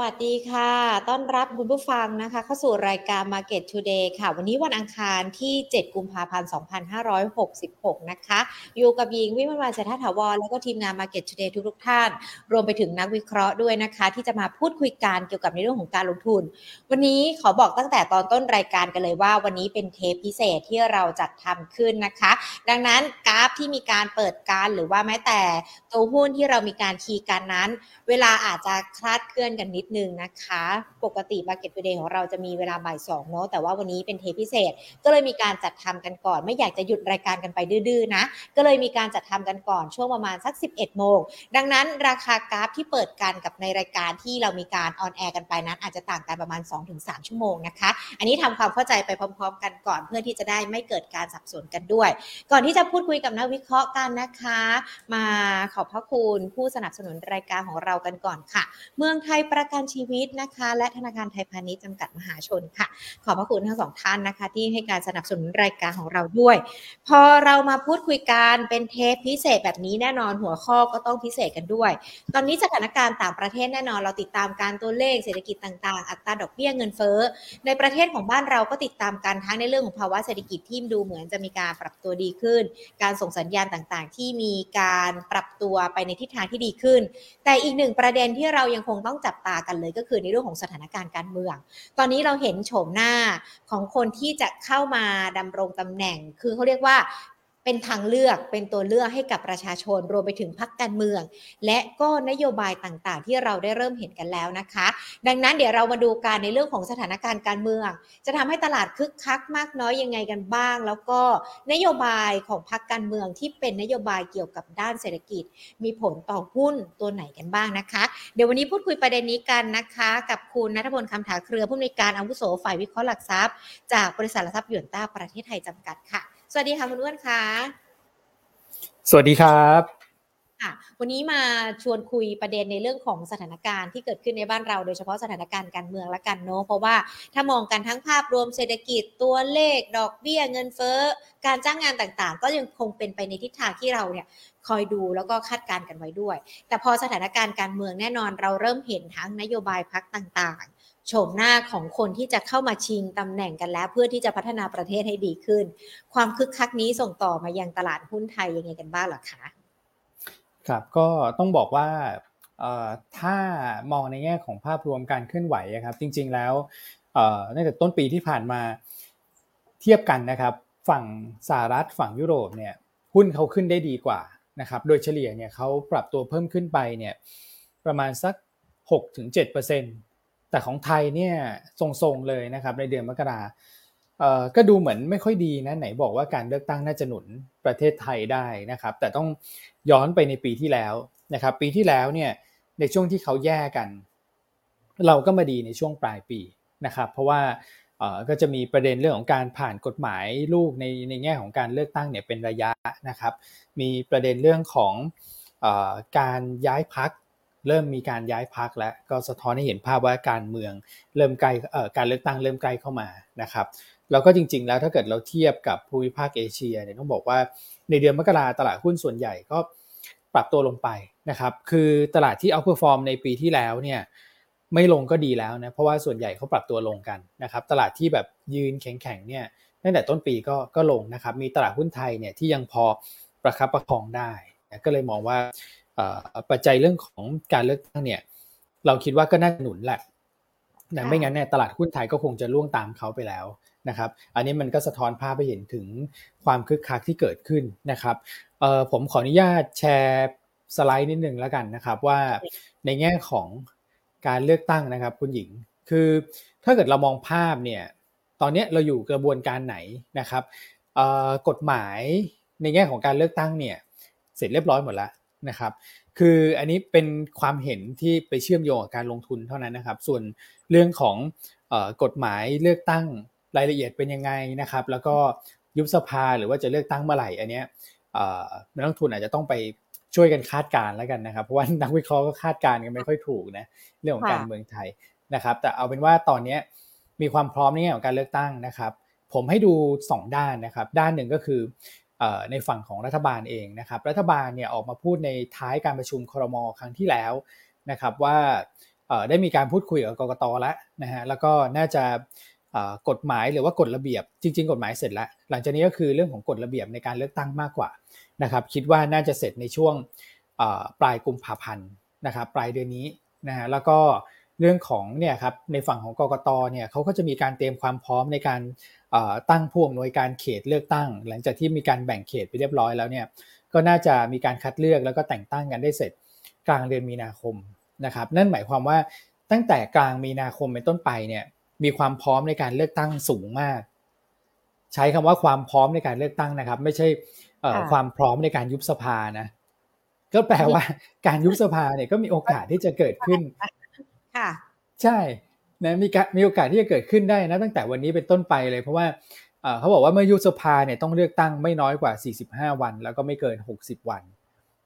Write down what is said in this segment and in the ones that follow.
วัสดีค่ะ ต้อนรับคุณผู้ฟังนะคะ เข้าสู่รายการ Market Today ค่ะ วันนี้วันอังคารที่ 7 กุมภาพันธ์ 2566 นะคะ อยู่กับหญิงวิมวันเศรษฐถาวร แล้วก็ทีมงาน Market Today ทุกๆท่าน รวมไปถึงนักวิเคราะห์ด้วยนะคะ ที่จะมาพูดคุยกันเกี่ยวกับในเรื่องของการลงทุน วันนี้ขอบอกตั้งแต่ตอนต้นรายการกันเลยว่า วันนี้เป็นเทปพิเศษที่เราจัดทำขึ้นนะคะ ดังนั้นกราฟที่มีการเปิดการหรือว่าแม้แต่ตัวหุ้นที่เรามีการ key กันนั้น เวลาอาจจะคลาดเคลื่อนกันนิดนึงนะคะ ปกติ Market Today ของเราจะมีเวลาบ่ายสองเนาะแต่ว่าวันนี้เป็นเทปพิเศษ ก็เลยมีการจัดทำกันก่อน ไม่อยากจะหยุดรายการกันไปดื้อๆนะ ก็เลยมีการจัดทำกันก่อนช่วงประมาณสัก 11 โมง ดังนั้นราคากราฟที่เปิดกันกับในรายการที่เรามีการ on air กันไปนั้นอาจจะต่างกันประมาณ 2-3 ชั่วโมงนะคะ อันนี้ทำความเข้าใจไปพร้อม ๆ กันก่อนเพื่อที่จะได้ไม่เกิดการสับสนกันด้วย ก่อนที่จะพูดคุยกับนักวิเคราะห์กันนะคะ มาขอบพระคุณผู้สนับสนุนรายการของเรากันก่อนค่ะ เมืองไทยประกันชีวิตนะคะ และธนาคารไทยพาณิชย์จำกัดมหาชนค่ะ ขอบพระคุณทั้งสองท่านนะคะ ที่ให้การสนับสนุนรายการของเราด้วย พอเรามาพูดคุยกันเป็นเทปพิเศษแบบนี้แน่นอนหัวข้อก็ต้องพิเศษกันด้วย ตอนนี้สถานการณ์ต่างประเทศแน่นอน เราติดตามการตัวเลขเศรษฐกิจต่างๆ อัตราดอกเบี้ยเงินเฟ้อในประเทศของบ้านเราก็ติดตามกันทั้งในเรื่องของภาวะเศรษฐกิจที่ดูเหมือนจะมีการปรับตัวดีขึ้น การส่งสัญญาณต่างๆ ที่มีการปรับตัวไปในทิศทางที่ดีขึ้น แต่อีกหนึ่งประเด็นที่เรายังคงต้องจับตากันเลยก็คือในเรื่องของสถานการณ์การเมือง ตอนนี้เราเห็นโฉมหน้าของคนที่จะเข้ามาดำรงตำแหน่ง คือเขาเรียกว่า เป็นทางเลือกเป็นตัวเลือกให้กับประชาชน รวมไปถึงพรรคการเมือง และก็นโยบายต่างๆ ที่เราได้เริ่มเห็นกันแล้วนะคะ ดังนั้นเดี๋ยวเรามาดูการในเรื่องของสถานการณ์การเมือง จะทำให้ตลาดคึกคักมากน้อยยังไงกันบ้าง แล้วก็นโยบายของพรรคการเมืองที่เป็นนโยบายเกี่ยวกับด้านเศรษฐกิจ มีผลต่อหุ้นตัวไหนกันบ้างนะคะ เดี๋ยววันนี้พูดคุยประเด็นนี้กันนะคะ กับคุณนัทพลคำถาเครือผู้อำนวยการอาวุโสฝ่ายวิเคราะห์หลักทรัพย์ จากบริษัทหลักทรัพย์หยวนต้าประเทศไทยจำกัดค่ะ วัสดีค่ะคุณอ้วนค่ะ สวัสดีครับค่ะวันนี้มาชวนคุยประเด็นในเรื่องของสถานการณ์ที่เกิดขึ้นในบ้านเราโดยเฉพาะสถานการณ์การเมืองละกันเนาะเพราะว่าถ้ามองกันทั้งภาพรวมเศรษฐกิจตัวเลข ดอกเบี้ยเงินเฟ้อ การจ้างงานต่างๆ ก็ยังคงเป็นไปในทิศทางที่เราเนี่ยคอยดูแล้วก็คาดการณ์กันไว้ด้วย แต่พอสถานการณ์การเมืองแน่นอนเราเริ่มเห็นทั้งนโยบายพักต่างๆ โฉมหน้าของคนที่จะเข้ามาชิงตำแหน่งกันแล้ว เพื่อที่จะพัฒนาประเทศให้ดีขึ้น ความคึกคักนี้ส่งต่อมายังตลาดหุ้นไทยยังไงกันบ้างหรอคะครับก็ต้องบอกว่าถ้ามองในแง่ของภาพรวมการเคลื่อนไหวครับ จริง ๆแล้วตั้งแต่ต้นปีที่ผ่านมาเทียบกันนะครับ ฝั่งสหรัฐฝั่งยุโรปเนี่ยหุ้นเขาขึ้นได้ดีกว่านะครับโดยเฉลี่ยเนี่ยเขาปรับตัวเพิ่มขึ้นไปเนี่ยประมาณสัก 6-7% แต่ของไทยเนี่ยทรงๆเลยนะครับในเดือนมกราก็ดูเหมือนไม่ค่อยดีนะไหนบอกว่าการเลือกตั้งน่าจะหนุนประเทศไทยได้นะครับ แต่ต้องย้อนไปในปีที่แล้วนะครับ ปีที่แล้วเนี่ยในช่วงที่เขาแย่กัน เราก็มาดีในช่วงปลายปีนะครับ เพราะว่าก็จะมีประเด็นเรื่องของการผ่านกฎหมายลูกในในแง่ของการเลือกตั้งเนี่ยเป็นระยะนะครับ มีประเด็นเรื่องของอการย้ายพัก เริ่มมีการย้ายพรรคแล้วก็สะท้อนให้เห็นภาพว่าการเมืองเริ่มใกล้การเลือกตั้งเริ่มใกล้เข้ามานะครับแล้วก็จริง ๆ แล้วถ้าเกิดเราเทียบกับภูมิภาคเอเชียเนี่ยต้องบอกว่าในเดือนมกราตลาดหุ้นส่วนใหญ่ก็ปรับตัวลงไปนะครับคือตลาดที่ outperform ในปีที่แล้วเนี่ยไม่ลงก็ดีแล้วนะเพราะว่าส่วนใหญ่เขาปรับตัวลงกันนะครับตลาดที่แบบยืนแข็งๆเนี่ยตั้งแต่ต้นปีก็ก็ลงนะครับมีตลาดหุ้นไทยเนี่ยที่ยังพอประคับประคองได้ก็เลยมองว่า ปัจจัยเรื่องของการเลือกตั้งเนี่ย เราคิดว่าก็น่าหนุนแหละนะไม่งั้นเนี่ยตลาดหุ้นไทยก็คงจะล่วงตามเขาไปแล้วนะครับ อันนี้มันก็สะท้อนภาพไปเห็นถึงความคึกคักที่เกิดขึ้นนะครับผมขออนุญาตแชร์สไลด์นิดนึงแล้วกันนะครับว่าในแง่ของการเลือกตั้งนะครับ คุณหญิง คือถ้าเกิดเรามองภาพเนี่ยตอนนี้เราอยู่กระบวนการไหนนะครับกฎหมายในแง่ของการเลือกตั้งเนี่ยเสร็จเรียบร้อยหมดแล้ว นะครับ คืออันนี้เป็นความเห็นที่ไปเชื่อมโยงกับการลงทุนเท่านั้นนะครับ ส่วนเรื่องของกฎหมายเลือกตั้งรายละเอียดเป็นยังไงนะครับ แล้วก็ยุบสภาหรือว่าจะเลือกตั้งเมื่อไหร่อันเนี้ยนักลงทุนอาจจะต้องไปช่วยกันคาดการณ์แล้วกันนะครับ เพราะว่านักวิเคราะห์ก็คาดการณ์กันไม่ค่อยถูกนะเรื่องของการเมืองไทยนะครับ แต่เอาเป็นว่าตอนนี้มีความพร้อมในแง่ของการเลือกตั้งนะครับ ผมให้ดู 2 ด้านนะครับ ด้านหนึ่งก็คือ ในฝั่งของรัฐบาลเองนะครับ รัฐบาลเนี่ยออกมาพูดในท้ายการประชุมครมครั้งที่แล้วนะครับว่าได้มีการพูดคุยกับกกตแล้วนะฮะแล้วก็น่าจะกฎหมายหรือว่ากฎระเบียบ จริง ๆ กฎหมายเสร็จแล้ว หลังจากนี้ก็คือเรื่องของกฎระเบียบในการเลือกตั้งมากกว่านะครับ คิดว่าน่าจะเสร็จในช่วงปลายกุมภาพันธ์นะครับ ปลายเดือนนี้นะฮะแล้วก็ เรื่องของเนี่ยครับในฝั่งของกกตเนี่ยเขาก็จะมีการเตรียมความพร้อมในการตั้งผู้อำนวยการเขตเลือกตั้ง หลังจากที่มีการแบ่งเขตไปเรียบร้อยแล้วเนี่ยก็น่าจะมีการคัดเลือกแล้วก็แต่งตั้งกันได้เสร็จกลางเดือนมีนาคมนะครับนั่นหมายความว่าตั้งแต่กลางมีนาคมเป็นต้นไปเนี่ยมีความพร้อมในการเลือกตั้งสูงมาก ใช้คำว่าความพร้อมในการเลือกตั้งนะครับ ไม่ใช่ความพร้อมในการยุบสภานะก็แปลว่าการยุบสภาเนี่ยก็มีโอกาสที่จะเกิดขึ้น ค่ะ ใช่นะมีมีโอกาสที่จะเกิดขึ้นได้นะตั้งแต่วันนี้เป็นต้นไปเลย เพราะว่าเขาบอกว่าเมื่อยุบสภาเนี่ยต้องเลือกตั้งไม่น้อยกว่า 45 วัน แล้วก็ไม่เกิน 60 วัน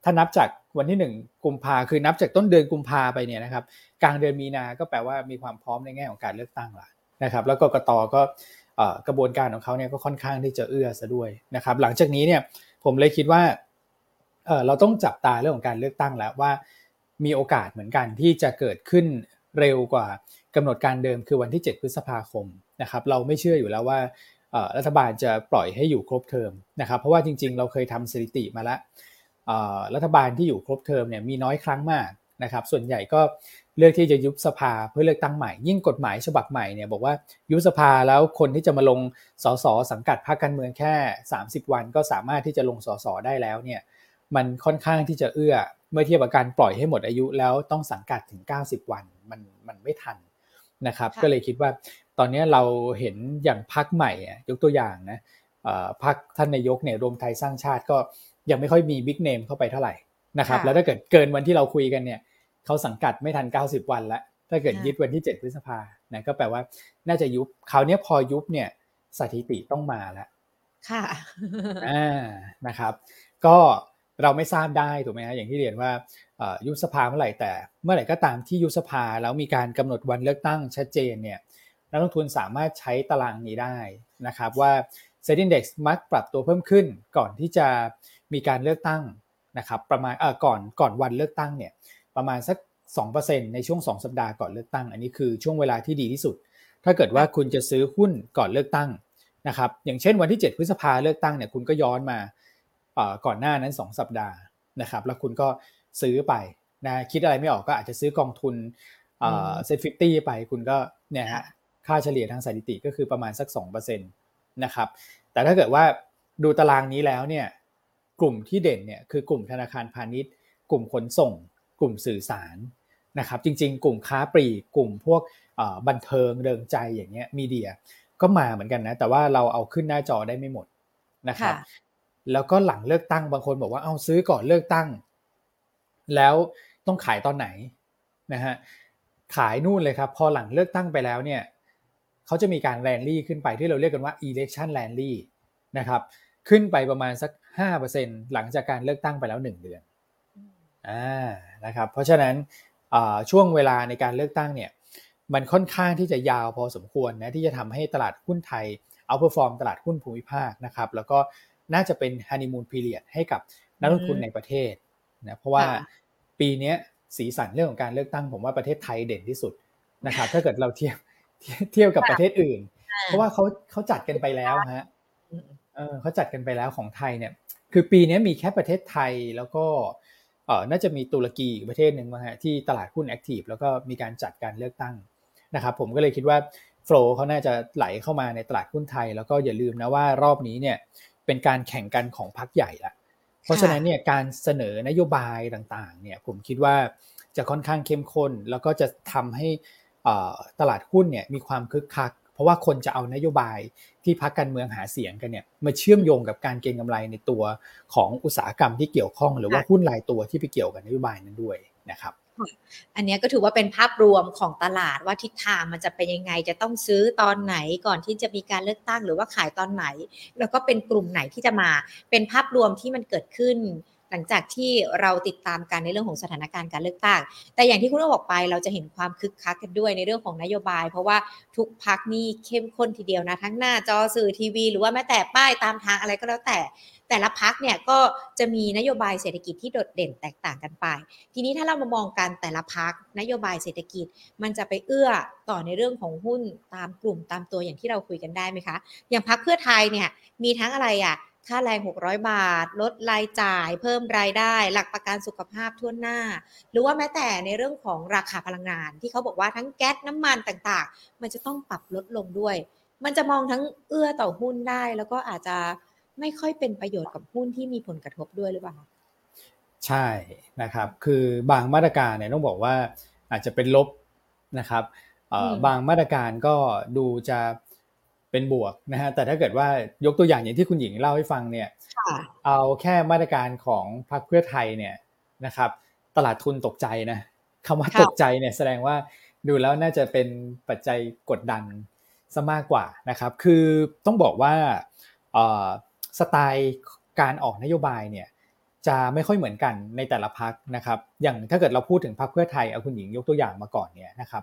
ถ้านับจากวันที่ 1 กุมภาคือนับจากต้นเดือนกุมภาไปเนี่ยนะครับกลางเดือนมีนา ก็แปลว่ามีความพร้อมในแง่ของการเลือกตั้งละนะครับ แล้วกกตก็กระบวนการของเขาเนี่ยก็ค่อนข้างที่จะเอื้อซะด้วยนะครับ หลังจากนี้เนี่ยผมเลยคิดว่าเราต้องจับตาเรื่องของการเลือกตั้งแล้วว่ามีโอกาสเหมือนกันที่จะเกิดขึ้น เร็วกว่ากำหนดการเดิมคือวันที่ 7 พฤษภาคมนะครับเราไม่เชื่ออยู่แล้วว่ารัฐบาลจะปล่อยให้อยู่ครบเทอมนะครับเพราะว่าจริง ๆ เราเคยทำสถิติมาแล้วรัฐบาลที่อยู่ครบเทอมเนี่ยมีน้อยครั้งมากนะครับส่วนใหญ่ก็เลือกที่จะยุบสภาเพื่อเลือกตั้งใหม่ ยิ่งกฎหมายฉบับใหม่เนี่ยบอกว่ายุบสภาแล้วคนที่จะมาลงสสสังกัดพรรคการเมืองแค่ 30 วัน ก็สามารถที่จะลงสสได้แล้วเนี่ยมันค่อนข้างที่จะเอื้อ เมื่อเทียบกับการปล่อยให้หมดอายุแล้วต้องสังกัดถึง 90 วันมันมันไม่ทันนะครับ ก็เลยคิดว่าตอนนี้เราเห็นอย่างพักใหม่ยกตัวอย่างนะพักท่านนายกเนี่ยรวมไทยสร้างชาติก็ยังไม่ค่อยมีบิ๊กเนมเข้าไปเท่าไหร่นะครับแล้วถ้าเกิดเกินวันที่เราคุยกันเนี่ยเขาสังกัดไม่ทัน 90 วันแล้วถ้าเกิดยึดวันที่ 7 พฤษภานะก็แปลว่าน่าจะยุบคราวนี้พอยุบเนี่ยสถิติต้องมาแล้วค่ะอ่านะครับ ก็ เราไม่ทราบได้ถูกไหมฮะอย่างที่เรียนว่ายุบสภาเมื่อไหร่แต่ เมื่อไหร่ก็ตามที่ยุบสภาแล้วมีการกำหนดวันเลือกตั้งชัดเจนเนี่ยนักลงทุนสามารถใช้ตารางนี้ได้นะครับว่าเซ็นดิ้งเด็กมักปรับตัวเพิ่มขึ้นก่อนที่จะมีการเลือกตั้งนะครับประมาณเออก่อนก่อนวันเลือกตั้งเนี่ยประมาณสัก 2%ในช่วง 2 สัปดาห์ก่อนเลือกตั้ง อันนี้คือช่วงเวลาที่ดีที่สุด ถ้าเกิดว่าคุณจะซื้อหุ้นก่อนเลือกตั้งนะครับอย่างเช่นวันที่ 7 พฤษภาเลือกตั้งเนี่ยคุณก็ย้อนมา ก่อนหน้านั้น 2 สัปดาห์นะครับ แล้วคุณก็ซื้อไปนะคิดอะไรไม่ออกก็อาจจะซื้อกองทุน SET50 ไปคุณก็เนี่ยฮะค่าเฉลี่ยทางสถิติก็คือประมาณสัก2%นะครับแต่ถ้าเกิดว่าดูตารางนี้แล้วเนี่ยกลุ่มที่เด่นเนี่ยคือกลุ่มธนาคารพาณิชย์ กลุ่มขนส่ง กลุ่มสื่อสารนะครับจริง ๆ กลุ่มค้าปลีกกลุ่มพวกบันเทิงเริงใจอย่างเงี้ยมีเดียก็มาเหมือนกันนะแต่ว่าเราเอาขึ้นหน้าจอได้ไม่หมดนะครับ แล้วก็หลังเลือกตั้งบางคนบอกว่าเอาซื้อก่อนเลือกตั้ง แล้วต้องขายตอนไหนนะฮะขายนู่นเลยครับ พอหลังเลือกตั้งไปแล้วเนี่ยเขาจะมีการแรนลี่ขึ้นไปที่เราเรียกกันว่า election rally นะครับขึ้นไปประมาณสัก 5%หลังจากการเลือกตั้งไปแล้ว 1 เดือนอ่านะครับเพราะฉะนั้นช่วงเวลาในการเลือกตั้งเนี่ยมันค่อนข้างที่จะยาวพอสมควรนะที่จะทำให้ตลาดหุ้นไทย outperform ตลาดหุ้นภูมิภาคนะครับแล้วก็ น่าจะเป็น honeymoon period ให้กับนักลงทุนในประเทศนะเพราะว่าปีนี้สีสันเรื่องของการเลือกตั้งผมว่าประเทศไทยเด่นที่สุดนะครับ ถ้าเกิดเราเทียบเทียบกับประเทศอื่น เพราะว่าเขาเขาจัดกันไปแล้วฮะเออเขาจัดกันไปแล้วของไทยเนี่ย คือปีนี้มีแค่ประเทศไทยแล้วก็เออน่าจะมีตุรกีอีกประเทศหนึ่งมาฮะที่ตลาดหุ้นแอคทีฟแล้วก็มีการจัดการเลือกตั้งนะครับ ผมก็เลยคิดว่าโฟล์เขาน่าจะไหลเข้ามาในตลาดหุ้นไทย แล้วก็อย่าลืมนะว่ารอบนี้เนี่ย เป็นการแข่งกันของพรรคใหญ่ละเพราะฉะนั้นเนี่ยการเสนอนโยบายต่างๆเนี่ยผมคิดว่าจะค่อนข้างเข้มข้น แล้วก็จะทำให้ตลาดหุ้นเนี่ยมีความคึกคัก เพราะว่าคนจะเอานโยบายที่พักการเมืองหาเสียงกันเนี่ยมาเชื่อมโยงกับการเก็งกำไรในตัวของอุตสาหกรรมที่เกี่ยวข้อง หรือว่าหุ้นรายตัวที่ไปเกี่ยวกับนโยบายนั้นด้วยนะครับ อันนี้ก็ถือว่าเป็นภาพรวมของตลาดว่าทิศทางมันจะเป็นยังไง จะต้องซื้อตอนไหนก่อนที่จะมีการเลือกตั้งหรือว่าขายตอนไหน แล้วก็เป็นกลุ่มไหนที่จะมาเป็นภาพรวมที่มันเกิดขึ้น หลังจากที่เราติดตามการในเรื่องของสถานการณ์การเลือกตั้ง แต่อย่างที่คุณบอกไปเราจะเห็นความคึกคักกันด้วยในเรื่องของนโยบาย เพราะว่าทุกพักนี่เข้มข้นทีเดียวนะ ทั้งหน้าจอสื่อทีวี หรือว่าแม้แต่ป้ายตามทางอะไรก็แล้วแต่ แต่ละพักเนี่ยก็จะมีนโยบายเศรษฐกิจที่โดดเด่นแตกต่างกันไป ทีนี้ถ้าเรามามองกันแต่ละพักนโยบายเศรษฐกิจ มันจะไปเอื้อต่อในเรื่องของหุ้นตามกลุ่มตามตัวอย่างที่เราคุยกันได้ไหมคะ อย่างพักเพื่อไทยเนี่ยมีทั้งอะไรอะ่ะ ค่าแรง 600 บาท ลดรายจ่าย เพิ่มรายได้ หลักประกันสุขภาพทั่วหน้า หรือว่าแม้แต่ในเรื่องของราคาพลังงาน ที่เขาบอกว่าทั้งแก๊สน้ำมันต่างๆ มันจะต้องปรับลดลงด้วย มันจะมองทั้งเอื้อต่อหุ้นได้ แล้วก็อาจจะไม่ค่อยเป็นประโยชน์กับหุ้นที่มีผลกระทบด้วยหรือเปล่าใช่นะครับ คือบางมาตรการเนี่ยต้องบอกว่าอาจจะเป็นลบนะครับบางมาตรการก็ดูจะ เป็นบวกนะฮะแต่ถ้าเกิดว่ายกตัวอย่างอย่างที่คุณหญิงเล่าให้ฟังเนี่ยเอาแค่มาตรการของพรรคเพื่อไทยเนี่ยนะครับ ตลาดทุนตกใจนะคำว่าตกใจเนี่ยแสดงว่าดูแล้วน่าจะเป็นปัจจัยกดดันซะมากกว่านะครับ คือต้องบอกว่าสไตล์การออกนโยบายเนี่ย จะไม่ค่อยเหมือนกันในแต่ละพักนะครับ อย่างถ้าเกิดเราพูดถึงพักเพื่อไทยเอาคุณหญิงยกตัวอย่างมาก่อนเนี่ยนะครับ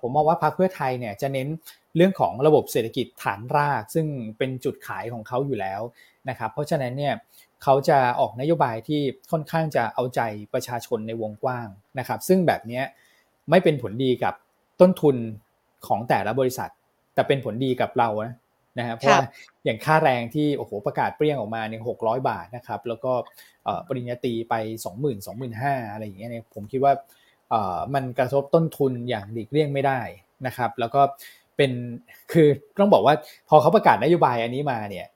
ผมมองว่าพักเพื่อไทยเนี่ยจะเน้นเรื่องของระบบเศรษฐกิจฐานราก ซึ่งเป็นจุดขายของเขาอยู่แล้วนะครับเพราะฉะนั้นเนี่ยเขาจะออกนโยบายที่ค่อนข้างจะเอาใจประชาชนในวงกว้างนะครับ ซึ่งแบบนี้ไม่เป็นผลดีกับต้นทุนของแต่ละบริษัท แต่เป็นผลดีกับเรานะ นะฮะเพราะว่าอย่างค่าแรงที่โอ้โหประกาศเปรี้ยงออกมาเนี่ยหกร้อยบาทนะครับแล้วก็ปริญญาตรีไปสองหมื่นสองหมื่นห้าอะไรอย่างเงี้ยเนี่ยผมคิดว่ามันกระทบต้นทุนอย่างหลีกเลี่ยงไม่ได้นะครับแล้วก็เป็นคือต้องบอกว่าพอเขาประกาศนโยบายอันนี้มาเนี่ย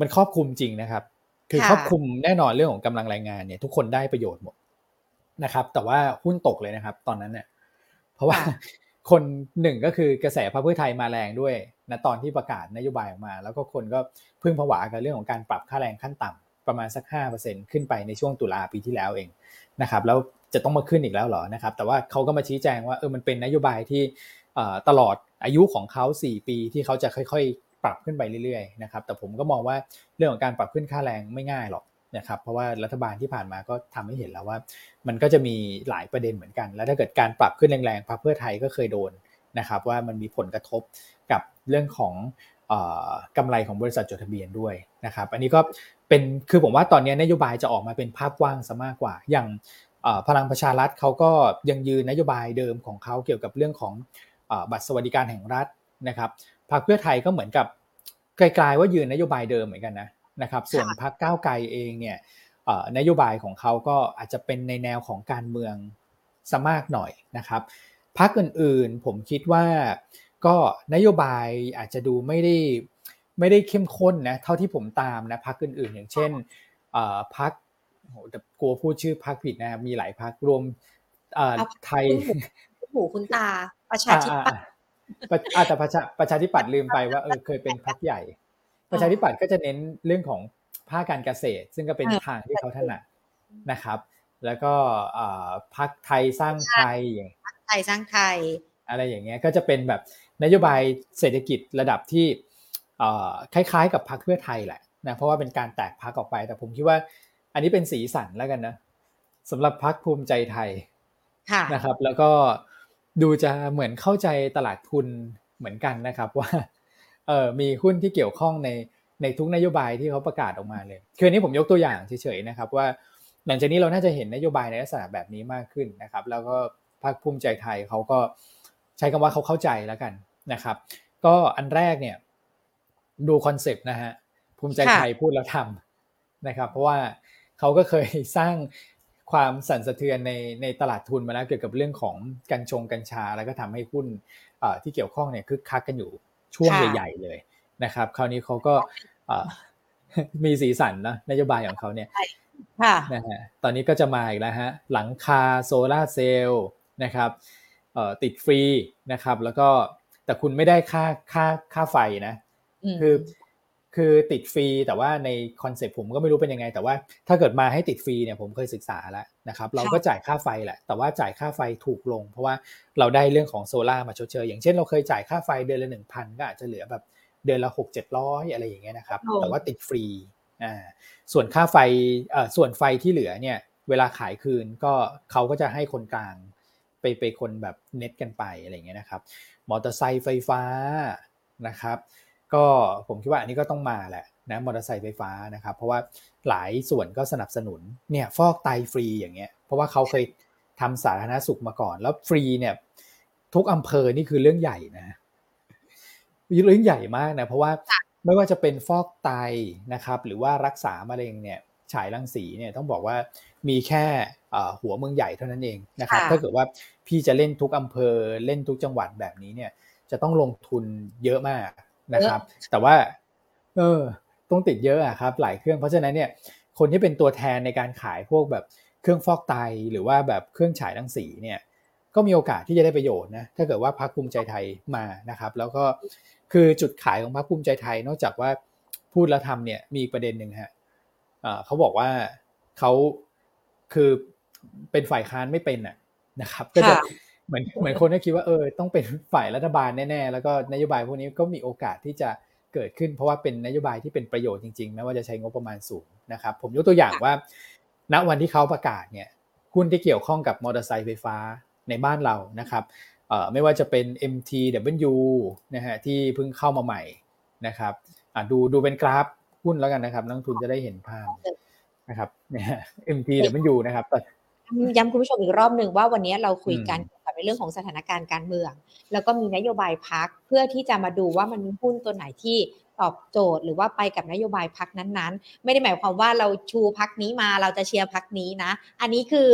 มันครอบคลุมจริงนะครับ คือครอบคลุมแน่นอนเรื่องของกำลังแรงงานเนี่ยทุกคนได้ประโยชน์หมดนะครับ แต่ว่าหุ้นตกเลยนะครับ ตอนนั้นเนี่ยเพราะว่า คนหนึ่งก็คือกระแสพรรคเพื่อไทยมาแรงด้วยนะตอนที่ประกาศนโยบายออกมา แล้วก็คนก็พึ่งผวากับเรื่องของการปรับค่าแรงขั้นต่ำประมาณสัก 5%ขึ้นไปในช่วงตุลาปีที่แล้วเองนะครับแล้วจะต้องมาขึ้นอีกแล้วเหรอนะครับแต่ว่าเขาก็มาชี้แจงว่าเออมันเป็นนโยบายที่ตลอดอายุของเขา 4 ปีที่เขาจะค่อยๆ ปรับขึ้นไปเรื่อยๆนะครับแต่ผมก็มองว่าเรื่องของการปรับขึ้นค่าแรงไม่ง่ายหรอก นะครับเพราะว่ารัฐบาลที่ผ่านมาก็ทำให้เห็นแล้วว่า มันก็จะมีหลายประเด็นเหมือนกัน แล้วถ้าเกิดการปรับขึ้นแรงๆพรรคเพื่อไทยก็เคยโดนนะครับว่ามันมีผลกระทบกับเรื่องของกำไรของบริษัทจดทะเบียนด้วยนะครับ อันนี้ก็เป็นคือผมว่าตอนนี้นโยบายจะออกมาเป็นภาพกว้างซะมากกว่า อย่างพลังประชารัฐเขาก็ยังยืนนโยบายเดิมของเขาเกี่ยวกับเรื่องของบัตรสวัสดิการแห่งรัฐนะครับพรรคเพื่อไทยก็เหมือนกับไกลๆว่ายืนนโยบายเดิมเหมือนกันนะ นะครับ ส่วนพรรคก้าวไกลเองเนี่ยนโยบายของเขาก็อาจจะเป็นในแนวของการเมืองซะมากหน่อยนะครับพรรคอื่นๆ ผมคิดว่าก็นโยบายอาจจะดูไม่ได้ไม่ได้เข้มข้นนะเท่าที่ผมตามนะพรรคอื่นๆ อย่างเช่นพรรคโหแต่กลัวพูดชื่อพรรคผิดนะมีหลายพรรครวมไทยหูคุณตาประชาธิปัตย์อาแต่ประชาประชาธิปัตย์ลืมไปว่าเออเคยเป็นพรรคใหญ่ ประชาธิปัตย์ก็จะเน้นเรื่องของภาคการเกษตร ซึ่งก็เป็นทางที่เขาถนัดนะครับ แล้วก็พรรคไทยสร้างไทยอย่างไทยสร้างไทย อะไรอย่างเงี้ยก็จะเป็นแบบนโยบายเศรษฐกิจระดับที่คล้ายๆ กับพรรคเพื่อไทยแหละนะเพราะว่าเป็นการแตกพรรคออกไป แต่ผมคิดว่าอันนี้เป็นสีสันแล้วกันนะสำหรับพรรคภูมิใจไทยนะครับ แล้วก็ดูจะเหมือนเข้าใจตลาดทุนเหมือนกันนะครับว่า เออมีหุ้นที่เกี่ยวข้องในในทุกนโยบายที่เขาประกาศออกมาเลยคือนี้ผมยกตัวอย่างเฉยๆนะครับว่า หลังจากนี้เราน่าจะเห็นนโยบายในลักษณะแบบนี้มากขึ้นนะครับ แล้วก็พรรคภูมิใจไทยเขาก็ใช้คำว่าเขาเข้าใจแล้วกันนะครับ ก็อันแรกเนี่ยดู concept นะฮะภูมิใจไทยพูดแล้วทำนะครับ เพราะว่าเขาก็เคยสร้างความสั่นสะเทือนในในตลาดทุนมาแล้วเกี่ยวกับเรื่องของกัญชงกัญชา แล้วก็ทำให้หุ้นที่เกี่ยวข้องเนี่ยคึกคักกันอยู่ ช่วงใหญ่ๆเลยนะครับ คราวนี้เขาก็มีสีสันนะนโยบายของเขาเนี่ยนะฮะตอนนี้ก็จะมาอีกแล้วฮะหลังคาโซลาร์เซลล์นะครับติดฟรีนะครับ แล้วก็แต่คุณไม่ได้ค่าค่าค่าไฟนะ คือ คือติดฟรีแต่ว่าใน concept ผมก็ไม่รู้เป็นยังไง แต่ว่าถ้าเกิดมาให้ติดฟรีเนี่ยผมเคยศึกษาแล้วนะครับเราก็จ่ายค่าไฟแหละ แต่ว่าจ่ายค่าไฟถูกลง เพราะว่าเราได้เรื่องของโซล่ามาชดเชยอย่างเช่นเราเคยจ่ายค่าไฟเดือนละหนึ่งพันก็อาจจะเหลือแบบเดือนละหกเจ็ดร้อยอะไรอย่างเงี้ยนะครับ แต่ว่าติดฟรีอ่าส่วนค่าไฟเอ่อส่วนไฟที่เหลือเนี่ยเวลาขายคืนก็เขาก็จะให้คนกลาง ไปไปคนแบบเน็ตกันไปอะไรเงี้ยนะครับมอเตอร์ไซค์ไฟฟ้านะครับ ก็ผมคิดว่าอันนี้ก็ต้องมาแหละนะมอเตอร์ไซค์ไฟฟ้านะครับเพราะว่าหลายส่วนก็สนับสนุนเนี่ยฟอกไตฟรีอย่างเงี้ยเพราะว่าเขาเคยทำสาธารณสุขมาก่อน แล้วฟรีเนี่ยทุกอำเภอนี่คือเรื่องใหญ่นะเรื่องใหญ่มากนะเพราะว่าไม่ว่าจะเป็นฟอกไตนะครับ หรือว่ารักษามะเร็งเนี่ยฉายรังสีเนี่ยต้องบอกว่ามีแค่หัวเมืองใหญ่เท่านั้นเองนะครับ ถ้าเกิดว่าพี่จะเล่นทุกอำเภอเล่นทุกจังหวัดแบบนี้เนี่ยจะต้องลงทุนเยอะมาก นะครับ แต่ว่า เออต้องติดเยอะอะครับ หลายเครื่องเพราะฉะนั้นเนี่ย คนที่เป็นตัวแทนในการขายพวกแบบเครื่องฟอกไตหรือว่าแบบเครื่องฉายรังสีเนี่ย ก็มีโอกาสที่จะได้ประโยชน์นะถ้าเกิดว่าพรรคภูมิใจไทยมานะครับ แล้วก็คือจุดขายของพรรคภูมิใจไทย นอกจากว่าพูดแล้วทำเนี่ยมีประเด็นหนึ่งฮะเขาบอกว่าเขาคือเป็นฝ่ายค้านไม่เป็นอะนะครับ ก็จะ เหมือนเหมือนคนที่คิดว่าเออต้องเป็นฝ่ายรัฐบาลแน่ๆ แล้วก็นโยบายพวกนี้ก็มีโอกาสที่จะเกิดขึ้น เพราะว่าเป็นนโยบายที่เป็นประโยชน์จริงๆแม้ว่าจะใช้งบประมาณสูงนะครับผมยกตัวอย่างว่า ณวันที่เขาประกาศเนี่ยหุ้นที่เกี่ยวข้องกับมอเตอร์ไซค์ไฟฟ้าในบ้านเรานะครับไม่ว่าจะเป็น MTW นะฮะที่เพิ่งเข้ามาใหม่นะครับดูดูเป็นกราฟหุ้นแล้วกันนะครับนักทุนจะได้เห็นภาพนะครับเนี่ย MTW นะครับ ย้ำคุณผู้ชมอีกรอบหนึ่งว่าวันนี้เราคุยกันกับในเรื่องของสถานการณ์การเมือง แล้วก็มีนโยบายพักเพื่อที่จะมาดูว่ามันมีหุ้นตัวไหนที่ตอบโจทย์หรือว่าไปกับนโยบายพักนั้นๆ ไม่ได้หมายความว่าเราชูพักนี้มาเราจะเชียร์พักนี้นะ อันนี้คือ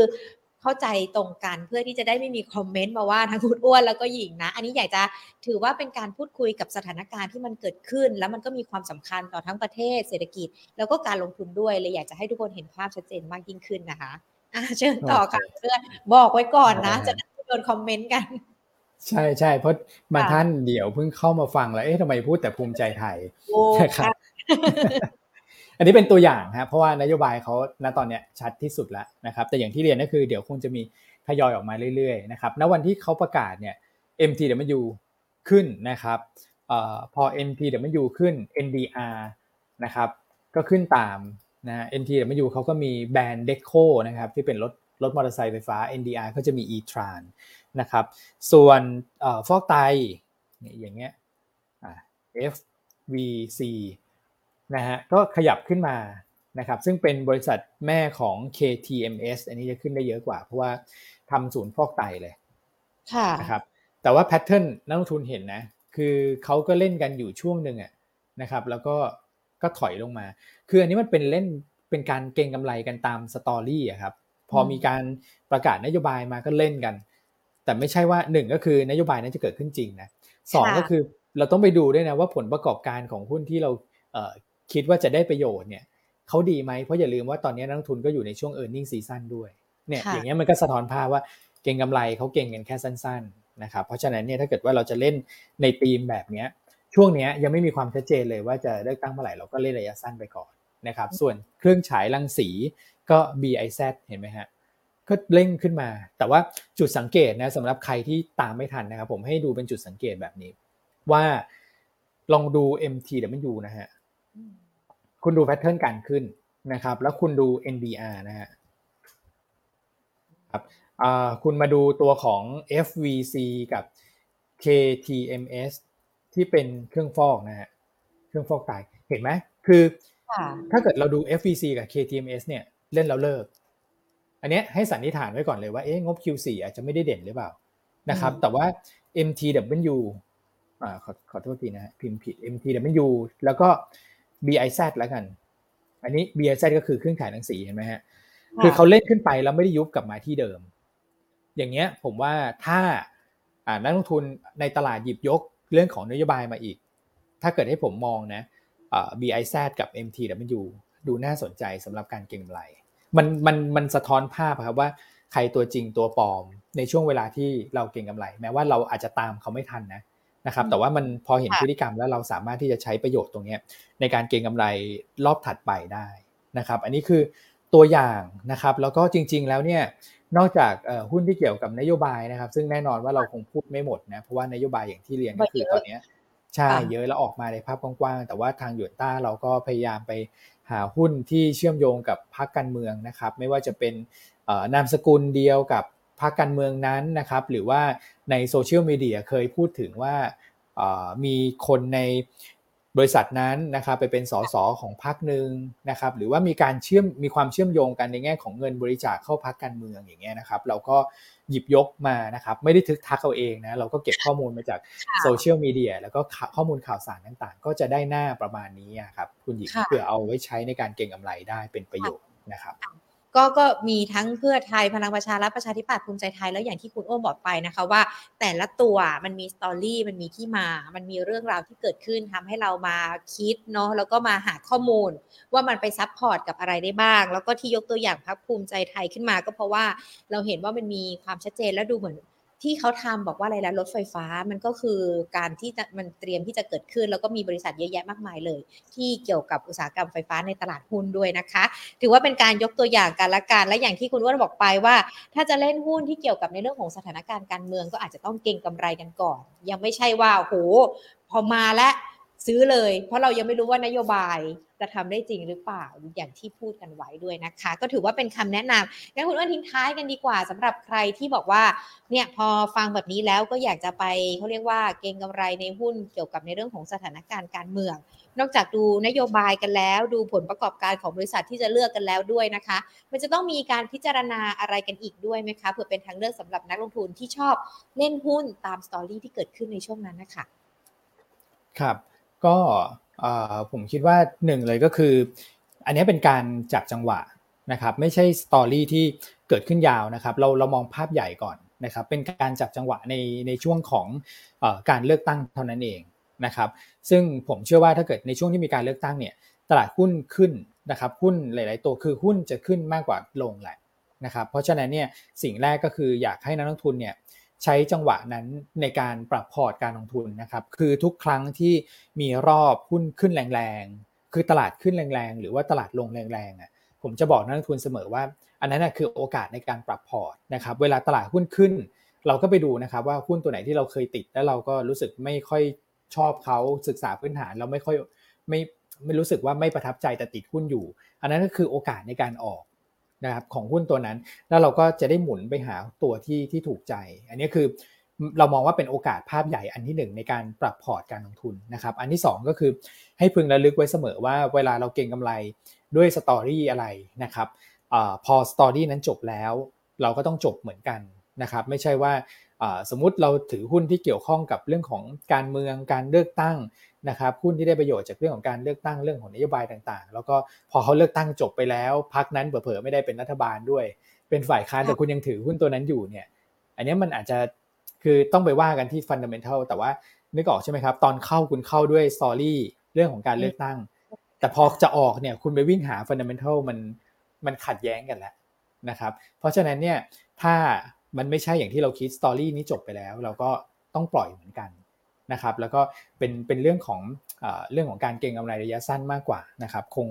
เข้าใจตรงกันเพื่อที่จะได้ไม่มีคอมเมนต์มาว่าทั้งคุณอ้วนแล้วก็หญิงนะ อันนี้อยากจะถือว่าเป็นการพูดคุยกับสถานการณ์ที่มันเกิดขึ้น แล้วมันก็มีความสำคัญต่อทั้งประเทศเศรษฐกิจ แล้วก็การลงทุนด้วยเลยอยากจะให้ทุกคนเห็นภาพชัดเจนมากยิ่งขึ้นนะคะ เชิญต่อค่ะเพื่อนบอกไว้ก่อนนะ จะโดนคอมเมนต์กัน ใช่ใช่เพราะบางท่านเดี๋ยวเพิ่งเข้ามาฟังแล้วเอ๊ะทำไมพูดแต่ภูมิใจไทยนะครับอันนี้เป็นตัวอย่างครับเพราะว่านโยบายเขาณตอนเนี้ยชัดที่สุดแล้วนะครับ แต่อย่างที่เรียนก็คือเดี๋ยวคงจะมีทยอยออกมาเรื่อยๆนะครับณวันที่เขาประกาศเนี่ย MTW ขึ้นนะครับอพอ MTW ขึ้น NDR นะครับ ก็ขึ้นตาม นะ NTW เขาก็มีแบรนด์ Deco นะครับที่เป็นรถรถมอเตอร์ไซค์ไฟฟ้า NDR ก็จะมี e-tron นะครับ ส่วนฟอกไตนี่อย่างเงี้ย FVC นะฮะก็ขยับขึ้นมานะครับซึ่งเป็นบริษัทแม่ของ KTMS อันนี้จะขึ้นได้เยอะกว่า เพราะว่าทำศูนย์ฟอกไตเลยนะครับแต่ว่า pattern นักลงทุนเห็นนะ คือเขาก็เล่นกันอยู่ช่วงหนึ่งอะนะครับแล้วก็ ก็ถอยลงมา คืออันนี้มันเป็นเล่นเป็นการเก็งกำไรกันตาม story อะครับ พอมีการประกาศนโยบายมาก็เล่นกัน แต่ไม่ใช่ว่าหนึ่งก็คือนโยบายนั้นจะเกิดขึ้นจริงนะสองก็คือเราต้องไปดูด้วยนะว่าผลประกอบการของหุ้นที่เราคิดว่าจะได้ประโยชน์เนี่ยเขาดีไหมเพราะอย่าลืมว่าตอนนี้นักทุนก็อยู่ในช่วง e a r n i n g ็ซีซั่นด้วยเนี่ยอย่างเงี้ยมันก็สะท้อนภาพว่าเก่งกำไรเขาเก่งกันแค่สั้น ๆนะครับเพราะฉะนั้นเนี่ยถ้าเกิดว่าเราจะเล่นในธีมแบบเนี้ย ช่วงนี้ยังไม่มีความชัดเจนเลยว่าจะเลือกตั้งเมื่อไหร่เราก็เล่นระยะสั้นไปก่อนนะครับ ส่วนเครื่องฉายรังสีก็ BIZ เห็นไหมฮะก็เร่งขึ้นมา แต่ว่าจุดสังเกตนะสำหรับใครที่ตามไม่ทันนะครับ ผมให้ดูเป็นจุดสังเกตแบบนี้ ว่าลองดู MTW นะฮะคุณดูแพทเทิร์นการขึ้นนะครับ แล้วคุณดู NDR นะฮะครับคุณมาดูตัวของ FVC กับ KTMS ที่เป็นเครื่องฟอกนะฮะเครื่องฟอกไตเห็นไหมคือถ้าเกิดเราดู FVC กับ KTMS เนี่ยเล่นแล้วเลิก อันนี้ให้สันนิษฐานไว้ก่อนเลยว่าเอ๊ะงบ Q4 อาจจะไม่ได้เด่นหรือเปล่านะครับแต่ว่า MTW อ่าขอขอโทษทีนะฮะพิมพ์ผิด MTW แล้วก็ BIZ แล้วกัน อันนี้ BIZ ก็คือเครื่องถ่ายหนังสีเห็นไหมฮะคือเขาเล่นขึ้นไปแล้วไม่ได้ยุบกลับมาที่เดิม อย่างเงี้ยผมว่าถ้านักลงทุนในตลาดหยิบยก เรื่องของนโยบายมาอีก ถ้าเกิดให้ผมมองนะ BIZ กับ MTW ดูน่าสนใจสำหรับการเก็งกำไรมันมันมันสะท้อนภาพครับว่าใครตัวจริงตัวปลอม ในช่วงเวลาที่เราเก็งกำไร แม้ว่าเราอาจจะตามเขาไม่ทันนะนะครับ แต่ว่ามันพอเห็นพฤติกรรมแล้วเราสามารถที่จะใช้ประโยชน์ตรงนี้ในการเก็งกำไรรอบถัดไปได้นะครับ อันนี้คือตัวอย่างนะครับ แล้วก็จริง ๆ แล้วเนี่ย นอกจากหุ้นที่เกี่ยวกับนโยบายนะครับ ซึ่งแน่นอนว่าเราคงพูดไม่หมดนะเพราะว่านโยบายอย่างที่เรียนก็คือตอนนี้ใช่เยอะแล้วออกมาในภาพกว้างๆแต่ว่าทางยูนต้าเราก็พยายามไปหาหุ้นที่เชื่อมโยงกับพรรคการเมืองนะครับ ไม่ว่าจะเป็นนามสกุลเดียวกับพรรคการเมืองนั้นนะครับ หรือว่าในโซเชียลมีเดียเคยพูดถึงว่ามีคนใน บริษัทนั้นนะครับไปเป็นสสของพรรคหนึ่งนะครับหรือว่ามีการเชื่อมมีความเชื่อมโยงกันในแง่ของเงินบริจาคเข้าพรรคการเมืองอย่างเงี้ยนะครับเราก็หยิบยกมานะครับไม่ได้ทึกทักเอาเองนะเราก็เก็บข้อมูลมาจากโซเชียลมีเดียแล้วก็ข้อมูลข่าวสารต่างๆ ก็จะได้หน้าประมาณนี้ครับคุณหญิงเพื่อเอาไว้ใช้ในการเก็งกำไรได้เป็นประโยชน์นะครับ ก็ก็มีทั้งเพื่อไทยพลังประชารัฐประชาธิปัตย์ภูมิใจไทยแล้วอย่างที่คุณอ้วบอกไปนะคะว่า แต่ละตัวมันมีสตอรี่มันมีที่มา มันมีเรื่องราวที่เกิดขึ้นทำให้เรามาคิดเนาะแล้วก็มาหาข้อมูล ว่ามันไปซับพอร์ตกับอะไรได้บ้าง แล้วก็ที่ยกตัวอย่างพักภูมิใจไทยขึ้นมา ก็เพราะว่าเราเห็นว่ามันมีความชัดเจนและดูเหมือน ที่เขาทำบอกว่าอะไรแล้วรถไฟฟ้ามันก็คือการที่จะมันเตรียมที่จะเกิดขึ้น แล้วก็มีบริษัทเยอะแยะมากมายเลย ที่เกี่ยวกับอุตสาหกรรมไฟฟ้าในตลาดหุ้นด้วยนะคะ ถือว่าเป็นการยกตัวอย่างการละกันและอย่างที่คุณว่านบอกไปว่า ถ้าจะเล่นหุ้นที่เกี่ยวกับในเรื่องของสถานการณ์การเมืองก็อาจจะต้องเก่งกำไรกันก่อน ยังไม่ใช่ว่าโหพอมาแล้ว ซื้อเลย เพราะเรายังไม่รู้ว่านโยบายจะทำได้จริงหรือเปล่าอย่างที่พูดกันไว้ด้วยนะคะ ก็ถือว่าเป็นคำแนะนำงั้นคุณอ้วนทิ้งท้ายกันดีกว่าสำหรับใครที่บอกว่าเนี่ยพอฟังแบบนี้แล้วก็อยากจะไปเขาเรียกว่าเก็งกำไรในหุ้นเกี่ยวกับในเรื่องของสถานการณ์การเมือง นอกจากดูนโยบายกันแล้ว ดูผลประกอบการของบริษัทที่จะเลือกกันแล้วด้วยนะคะ มันจะต้องมีการพิจารณาอะไรกันอีกด้วยไหมคะเพื่อเป็นทางเลือกสำหรับนักลงทุนที่ชอบเล่นหุ้นตามสตอรี่ที่เกิดขึ้นในช่วงนั้นนะคะครับ ก็ผมคิดว่าหนึ่งเลยก็คือ อันนี้เป็นการจับจังหวะนะครับไม่ใช่สตอรี่ที่เกิดขึ้นยาวนะครับเราเรามองภาพใหญ่ก่อนนะครับเป็นการจับจังหวะในในช่วงของอการเลือกตั้งเท่านั้นเองนะครับซึ่งผมเชื่อว่าถ้าเกิดในช่วงที่มีการเลือกตั้งเนี่ยตลาดหุ้นขึ้นนะครับหุ้นหลาย ๆ ตัวคือหุ้นจะขึ้นมากกว่าลงแหละนะครับเพราะฉะนั้นเนี่ยสิ่งแรกก็คืออยากให้นักลงทุนเนี่ย ใช้จังหวะนั้นในการปรับพอร์ตการลงทุนนะครับ คือทุกครั้งที่มีรอบหุ้นขึ้นแรงๆ คือตลาดขึ้นแรงๆ หรือว่าตลาดลงแรงๆอะผมจะบอกนักลงทุนเสมอว่า อันนั้นคือโอกาสในการปรับพอร์ตนะครับ เวลาตลาดหุ้นขึ้น เราก็ไปดูนะครับว่าหุ้นตัวไหนที่เราเคยติด แล้วเราก็รู้สึกไม่ค่อยชอบเขาศึกษาพื้นฐานเราไม่ค่อยไม่ไม่รู้สึกว่าไม่ประทับใจแต่ติดหุ้นอยู่ อันนั้นก็คือโอกาสในการออก นะครับของหุ้นตัวนั้น แล้วเราก็จะได้หมุนไปหาตัวที่ที่ถูกใจ อันนี้คือเรามองว่าเป็นโอกาสภาพใหญ่อันที่ 1 ในการปรับพอร์ตการลงทุนนะครับ อันที่ 2 ก็คือให้พึงระลึกไว้เสมอว่าเวลาเราเก็งกำไรด้วย story อะไรนะครับอพอ story นั้นจบแล้ว เราก็ต้องจบเหมือนกันนะครับ ไม่ใช่ว่าสมมุติเราถือหุ้นที่เกี่ยวข้องกับเรื่องของการเมืองการเลือกตั้ง นะครับหุ้นที่ได้ประโยชน์จากเรื่องของการเลือกตั้งเรื่องของนโยบายต่างๆ แล้วก็พอเขาเลือกตั้งจบไปแล้วพรรคนั้นเผลอๆไม่ได้เป็นรัฐบาลด้วย เป็นฝ่ายค้านแต่คุณยังถือหุ้นตัวนั้นอยู่เนี่ย อันนี้มันอาจจะคือต้องไปว่ากันที่ fundamental แต่ว่านึกออกใช่ไหมครับ ตอนเข้าคุณเข้าด้วย story เรื่องของการเลือกตั้ง แต่พอจะออกเนี่ยคุณไปวิ่งหา fundamental มันมันขัดแย้งกันแล้วนะครับ เพราะฉะนั้นเนี่ยถ้ามันไม่ใช่อย่างที่เราคิด story นี้จบไปแล้ว เราก็ต้องปล่อยเหมือนกัน นะครับแล้วก็เป็นเป็นเรื่องของเรื่องของการเก็งกำไรระยะสั้นมากกว่านะครับคง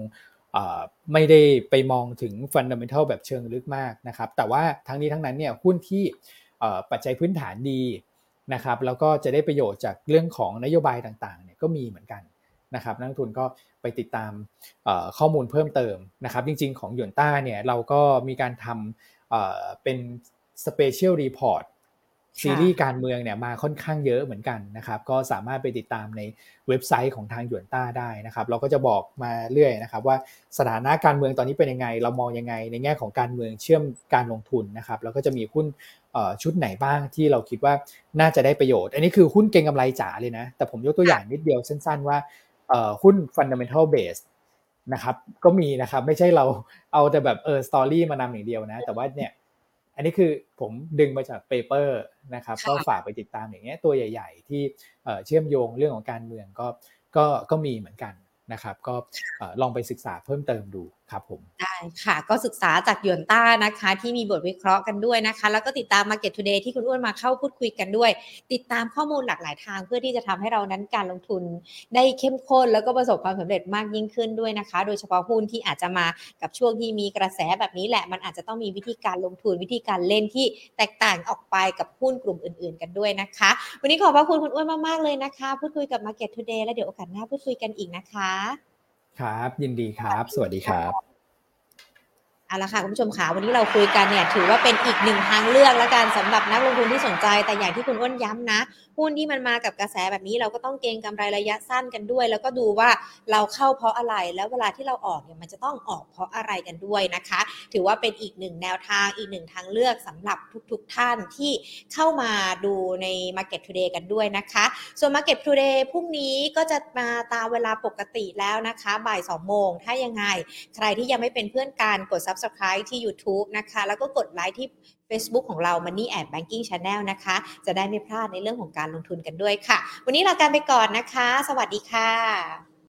ไม่ได้ไปมองถึง fundamental แบบเชิงลึกมากนะครับแต่ว่าทั้งนี้ทั้งนั้นเนี่ยหุ้นที่ปัจจัยพื้นฐานดีนะครับแล้วก็จะได้ประโยชน์จากเรื่องของนโยบายต่างๆเนี่ยก็มีเหมือนกันนะครับนักทุนก็ไปติดตามข้อมูลเพิ่มเติมนะครับจริงๆของยนต้าเนี่ยเราก็มีการทำเป็น Special Report ซีรีส์การเมืองเนี่ยมาค่อนข้างเยอะเหมือนกันนะครับก็สามารถไปติดตามในเว็บไซต์ของทางหยวนต้าได้นะครับ เราก็จะบอกมาเรื่อยนะครับ ว่าสถานะการเมืองตอนนี้เป็นยังไง เรามองยังไง ในแง่ของการเมืองเชื่อมการลงทุนนะครับแล้วก็จะมีหุ้นชุดไหนบ้างที่เราคิดว่าน่าจะได้ประโยชน์ อันนี้คือหุ้นเก็งกำไรจ๋าเลยนะ แต่ผมยกตัวอย่างนิดเดียวสั้น ๆ ว่าหุ้น fundamental base นะครับก็มีนะครับไม่ใช่เราเอาแต่แบบเออ story มานำอย่างเดียวนะ แต่ว่าเนี่ย อันนี้คือผมดึงมาจาก paper นะครับก็ฝากไปติดตามอย่างเงี้ยตัวใหญ่ ๆ ที่เชื่อมโยงเรื่องของการเมืองก็ก็ก็มีเหมือนกันนะครับ ก็ลองไปศึกษาเพิ่มเติมดูครับผมได้ ค่ะ ก็ศึกษาจากยวนต้านะคะ ที่มีบทวิเคราะห์กันด้วยนะคะ แล้วก็ติดตาม Market Today ที่คุณอ้วนมาเข้าพูดคุยกันด้วย ติดตามข้อมูลหลากหลายทางเพื่อที่จะทำให้เรานั้นการลงทุนได้เข้มข้น แล้วก็ประสบความสำเร็จมากยิ่งขึ้นด้วยนะคะ โดยเฉพาะหุ้นที่อาจจะมากับช่วงที่มีกระแสแบบนี้แหละ มันอาจจะต้องมีวิธีการลงทุนวิธีการเล่นที่แตกต่างออกไปกับหุ้นกลุ่มอื่น ๆ กันด้วยนะคะ วันนี้ขอบพระคุณคุณอ้วนมากๆเลยนะคะ พูดคุยกับ Market Today แล้วเดี๋ยวโอกาสหน้าพูดคุยกันอีกนะคะ ครับ ยินดีครับ สวัสดีครับ เอาละค่ะคุณผู้ชมขาวันนี้เราคุยกันเนี่ยถือว่าเป็นอีกหนึ่งทางเลือกแล้วกันสำหรับนักลงทุนที่สนใจ แต่อย่างที่คุณอ้นย้ำนะหุ้นที่มันมากับกระแสแบบนี้เราก็ต้องเก็งกำไรระยะสั้นกันด้วย แล้วก็ดูว่าเราเข้าเพราะอะไรแล้วเวลาที่เราออกเนี่ยมันจะต้องออกเพราะอะไรกันด้วยนะคะ ถือว่าเป็นอีกหนึ่งแนวทางอีกหนึ่งทางเลือกสำหรับทุกๆทท่านที่เข้ามาดูใน Market Today กันด้วยนะคะ ส่วน Market Today พรุ่งนี้ก็จะมาตามเวลาปกติแล้วนะคะ บ่าย2โมงถ้ายังไง ใครที่ยังไม่เป็นเพื่อนกันกด Subscribe ที่ YouTube นะคะ แล้วก็กดไลค์ที่ Facebook ของเรา Money and Banking Channel นะคะ จะได้ไม่พลาดในเรื่องของการลงทุนกันด้วยค่ะ วันนี้ลาการไปก่อนนะคะ สวัสดีค่ะ